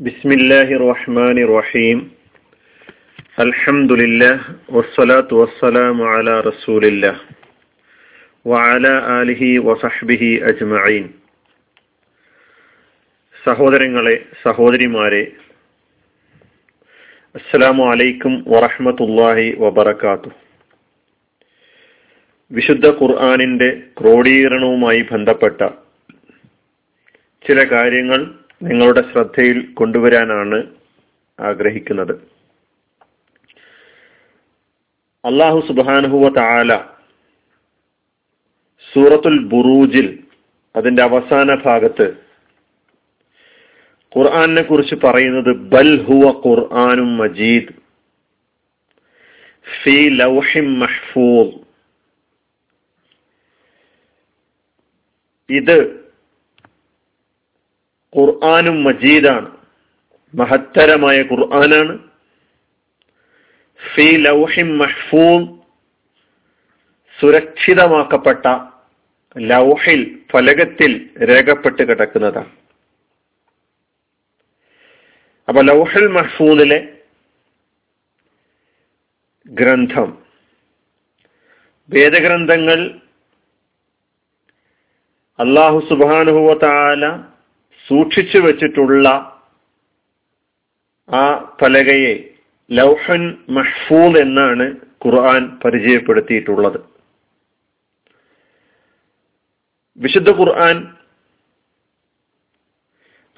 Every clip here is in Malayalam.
ബിസ്മില്ലാഹി റഹ്മാനി റഹീം അൽഹംദുലില്ല വസ്സലാത്തു വസ്സലാമു അലാ റസൂലില്ല വഅല ആലിഹി വസഹ്ബിഹി അജ്മഈൻ. സഹോദരങ്ങളെ സഹോദരിമാരെ അസ്സലാമു അലൈക്കും വറഹ്മത്തുള്ളാഹി വബറകാതുഹു. വിശുദ്ധ ഖുർആനിന്റെ ക്രോഡീകരണവുമായി ബന്ധപ്പെട്ട ചില കാര്യങ്ങൾ നിങ്ങളുടെ ശ്രദ്ധയിൽ കൊണ്ടുവരാനാണ് ആഗ്രഹിക്കുന്നത്. അള്ളാഹു സുബാനുഹുവ താല സൂറത്തുൽ ബുറൂജിൽ അതിന്റെ അവസാന ഭാഗത്ത് ഖുർആാനിനെ കുറിച്ച് പറയുന്നത് ബൽ ഹുവ ഖുർആാനും മജീദ് ഫി ലൗഹിം മഹ്ഫൂദ് ഇത് ഖുർആാനും മജീദാണ്. മഹത്തരമായ ഖുർആനാണ്. ഫി ലൗഹി മഹ്ഫൂം സുരക്ഷിതമാക്കപ്പെട്ട ലൗഹിൽ ഫലകത്തിൽ രേഖപ്പെട്ട് കിടക്കുന്നതാണ്. അപ്പൊ ലൗഹൽ മഹ്ഫൂദിലെ ഗ്രന്ഥം വേദഗ്രന്ഥങ്ങൾ അള്ളാഹു സുബാനുഹുവ താല സൂക്ഷിച്ചു വെച്ചിട്ടുള്ള ആ പലകയെ ലൗഹൻ മഹ്ഫൂദ് എന്നാണ് ഖുർആൻ പരിചയപ്പെടുത്തിയിട്ടുള്ളത്. വിശുദ്ധ ഖുർആൻ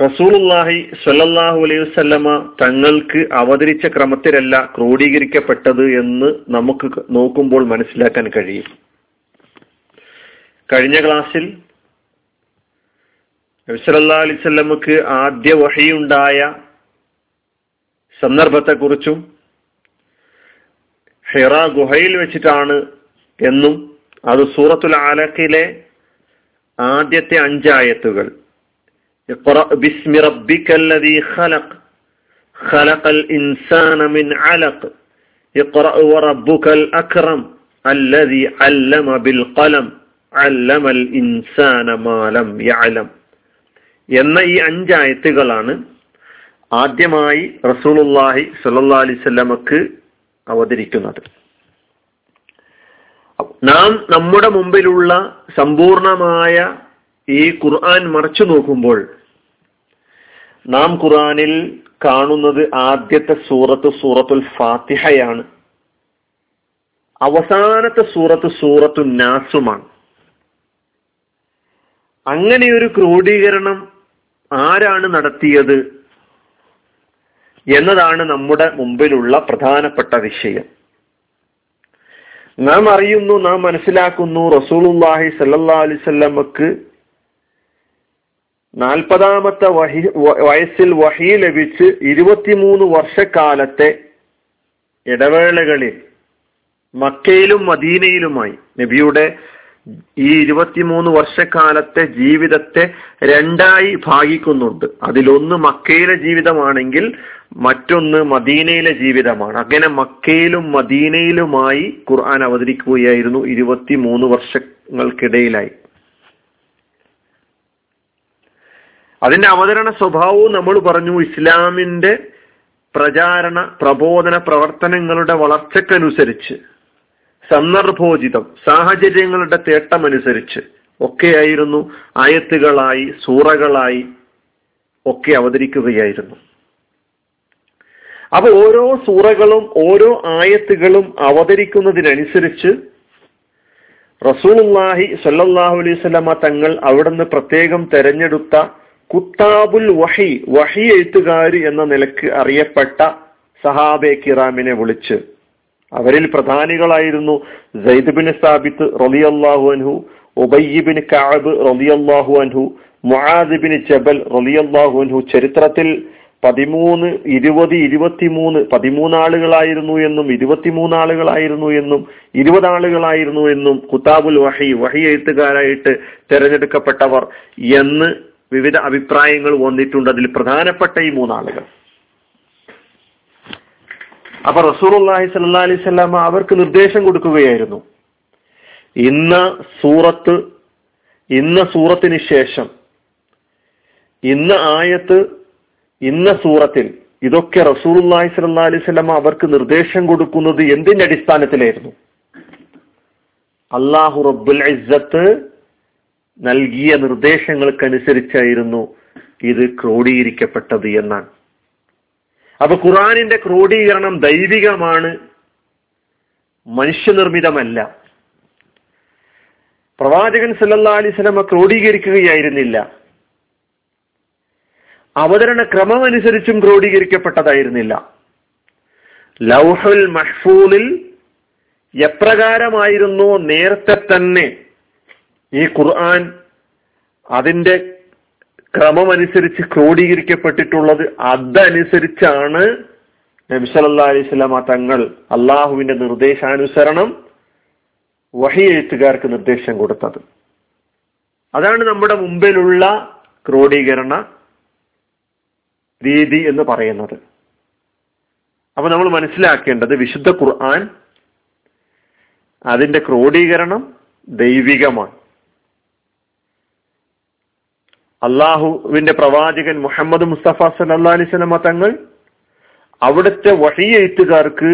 റസൂലുല്ലാഹി സ്വല്ലല്ലാഹു അലൈഹി വസല്ലമ തങ്ങൾക്ക് അവതരിച്ച ക്രമത്തിലല്ല ക്രോഡീകരിക്കപ്പെട്ടത് എന്ന് നമുക്ക് നോക്കുമ്പോൾ മനസ്സിലാക്കാൻ കഴിയും. കഴിഞ്ഞ ക്ലാസ്സിൽ നബ്സല്ലാ അലിസ്വല്ലമക്ക് ആദ്യ വഹിയുണ്ടായ സന്ദർഭത്തെക്കുറിച്ചും ഹിറ ഗുഹയിൽ വെച്ചിട്ടാണ് എന്നും അത് സൂറത്തുൽ ആലക്കിലെ ആദ്യത്തെ അഞ്ചായത്തുകൾ باسم ربك الذي خلق خلق الإنسان من علق اقرأ وربك الأكرم الذي علم بالقلم علم الإنسان ما لم يعلم എന്ന ഈ അഞ്ചായത്തുകളാണ് ആദ്യമായി റസൂലുല്ലാഹി സല്ലാ അലിസ്വല്ലമക്ക് അവതരിക്കുന്നത്. നാം നമ്മുടെ മുമ്പിലുള്ള സമ്പൂർണമായ ഈ ഖുർആൻ മറച്ചു നോക്കുമ്പോൾ നാം ഖുർആനിൽ കാണുന്നത് ആദ്യത്തെ സൂറത്ത് സൂറത്തുൽ ഫാത്തിഹയാണ്. അവസാനത്തെ സൂറത്ത് സൂറത്തു നാസുമാണ്. അങ്ങനെ ഒരു ക്രോഡീകരണം ആരാണ് നടത്തിയത് എന്നതാണ് നമ്മുടെ മുമ്പിലുള്ള പ്രധാനപ്പെട്ട വിഷയം. നാം അറിയുന്നു നാം മനസ്സിലാക്കുന്നു റസൂലുല്ലാഹി സല്ലാ അലിസല്ലമക്ക് നാൽപ്പതാമത്തെ വഹി വയസ്സിൽ വഹി ലഭിച്ച് ഇരുപത്തിമൂന്ന് വർഷക്കാലത്തെ ഇടവേളകളിൽ മക്കയിലും മദീനയിലുമായി നബിയുടെ ഈ ഇരുപത്തിമൂന്ന് വർഷക്കാലത്തെ ജീവിതത്തെ രണ്ടായി ഭാഗിക്കുന്നുണ്ട്. അതിലൊന്ന് മക്കയിലെ ജീവിതമാണെങ്കിൽ മറ്റൊന്ന് മദീനയിലെ ജീവിതമാണ്. അങ്ങനെ മക്കയിലും മദീനയിലുമായി ഖുർആൻ അവതരിക്കുകയായിരുന്നു ഇരുപത്തിമൂന്ന് വർഷങ്ങൾക്കിടയിലായി. അതിന്റെ അവതരണ സ്വഭാവവും നമ്മൾ പറഞ്ഞു ഇസ്ലാമിന്റെ പ്രചാരണ പ്രബോധന പ്രവർത്തനങ്ങളുടെ വളർച്ചക്കനുസരിച്ച്. സന്ദർഭോചിതം സാഹചര്യങ്ങളുടെ തേട്ടമനുസരിച്ച് ഒക്കെയായിരുന്നു ആയത്തുകളായി സൂറകളായി ഒക്കെ അവതരിക്കുകയായിരുന്നു. അപ്പൊ ഓരോ സൂറകളും ഓരോ ആയത്തുകളും അവതരിക്കുന്നതിനനുസരിച്ച് റസൂൽഹി സല്ലാഹു അലൈഹി സ്വലമ തങ്ങൾ അവിടുന്ന് പ്രത്യേകം തെരഞ്ഞെടുത്ത കുത്താബുൽ വഹി വഹി എഴുത്തുകാർ എന്ന നിലയ്ക്ക് അറിയപ്പെട്ട സഹാബെ കിറാമിനെ വിളിച്ച് അവരിൽ പ്രധാനികളായിരുന്നു ബിൻ സാബിത്ത് റലിയല്ലാഹു അൻഹു ഉബയ്യബിൻ കാബ് റലിയല്ലാഹു അൻഹു മുഹാദിബിൻ ബിൻ ജബൽ റലിയല്ലാഹു അൻഹു. ചരിത്രത്തിൽ പതിമൂന്ന് ഇരുപത് ഇരുപത്തിമൂന്ന് പതിമൂന്നാളുകളായിരുന്നു എന്നും ഇരുപത്തിമൂന്നാളുകളായിരുന്നു എന്നും ഇരുപതാളുകളായിരുന്നു എന്നും കുത്താബുൽ വഹി വഹി എഴുത്തുകാരായിട്ട് തിരഞ്ഞെടുക്കപ്പെട്ടവർ എന്ന് വിവിധ അഭിപ്രായങ്ങൾ വന്നിട്ടുണ്ട്. അതിൽ പ്രധാനപ്പെട്ട ഈ മൂന്നാളുകൾ. അപ്പൊ റസൂർഹി സല്ലാ അലൈഹി സ്വലാമ അവർക്ക് നിർദ്ദേശം കൊടുക്കുകയായിരുന്നു. ഇന്ന സൂറത്ത് ഇന്ന സൂറത്തിന് ശേഷം ഇന്ന ആയത്ത് ഇന്ന സൂറത്തിൽ ഇതൊക്കെ റസൂലുള്ളാഹി സല്ലാ അലൈഹി വസല്ലം അവർക്ക് നിർദ്ദേശം കൊടുക്കുന്നത് എന്തിന്റെ അടിസ്ഥാനത്തിലായിരുന്നു? അള്ളാഹു റബ്ബുൽ ഇസ്സത്ത് നൽകിയ നിർദ്ദേശങ്ങൾക്കനുസരിച്ചായിരുന്നു ഇത് ക്രോഡീകരിക്കപ്പെട്ടത് എന്നാണ്. അപ്പൊ ഖുറാനിന്റെ ക്രോഡീകരണം ദൈവികമാണ്. മനുഷ്യനിർമ്മിതമല്ല. പ്രവാചകൻ സല്ലാ അലൈഹി വസല്ലമ ക്രോഡീകരിക്കുകയായിരുന്നില്ല. അവതരണ ക്രമമനുസരിച്ചും ക്രോഡീകരിക്കപ്പെട്ടതായിരുന്നില്ല. ലൗഹുൽ മഹ്ഫൂലിൽ എപ്രകാരമായിരുന്നു നേരത്തെ തന്നെ ഈ ഖുർആൻ അതിന്റെ ക്രമമനുസരിച്ച് ക്രോഡീകരിക്കപ്പെട്ടിട്ടുള്ളത് അതനുസരിച്ചാണ് നബി സല്ലല്ലാഹു അലൈഹി വസല്ലമ തങ്ങൾ അള്ളാഹുവിന്റെ നിർദ്ദേശാനുസരണം വഹി എഴുത്തുകാർക്ക് നിർദ്ദേശം കൊടുത്തത്. അതാണ് നമ്മുടെ മുമ്പിലുള്ള ക്രോഡീകരണ രീതി എന്ന് പറയുന്നത്. അപ്പൊ നമ്മൾ മനസ്സിലാക്കേണ്ടത് വിശുദ്ധ ഖുർആൻ അതിന്റെ ക്രോഡീകരണം ദൈവികമാണ്. അള്ളാഹുവിന്റെ പ്രവാചകൻ മുഹമ്മദ് മുസ്തഫ സല്ലാ അലിസ്ലമ തങ്ങൾ അവിടുത്തെ വഴിയെഴുത്തുകാർക്ക്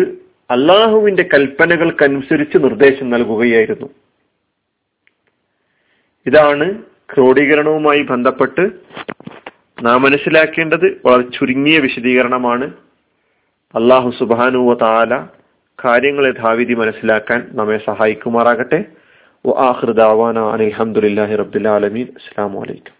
അള്ളാഹുവിന്റെ കൽപ്പനകൾക്കനുസരിച്ച് നിർദ്ദേശം നൽകുകയായിരുന്നു. ഇതാണ് ക്രോഡീകരണവുമായി ബന്ധപ്പെട്ട് നാം മനസ്സിലാക്കേണ്ടത് വളരെ ചുരുങ്ങിയ വിശദീകരണമാണ്. അള്ളാഹു സുബാനുവ താല കാര്യങ്ങളെ ധാവിധി മനസ്സിലാക്കാൻ നമ്മെ സഹായിക്കുമാറാകട്ടെ. അലഹമുല്ലാഹി റബ്ബുലാലമീൻ അസ്സാം വലൈക്കും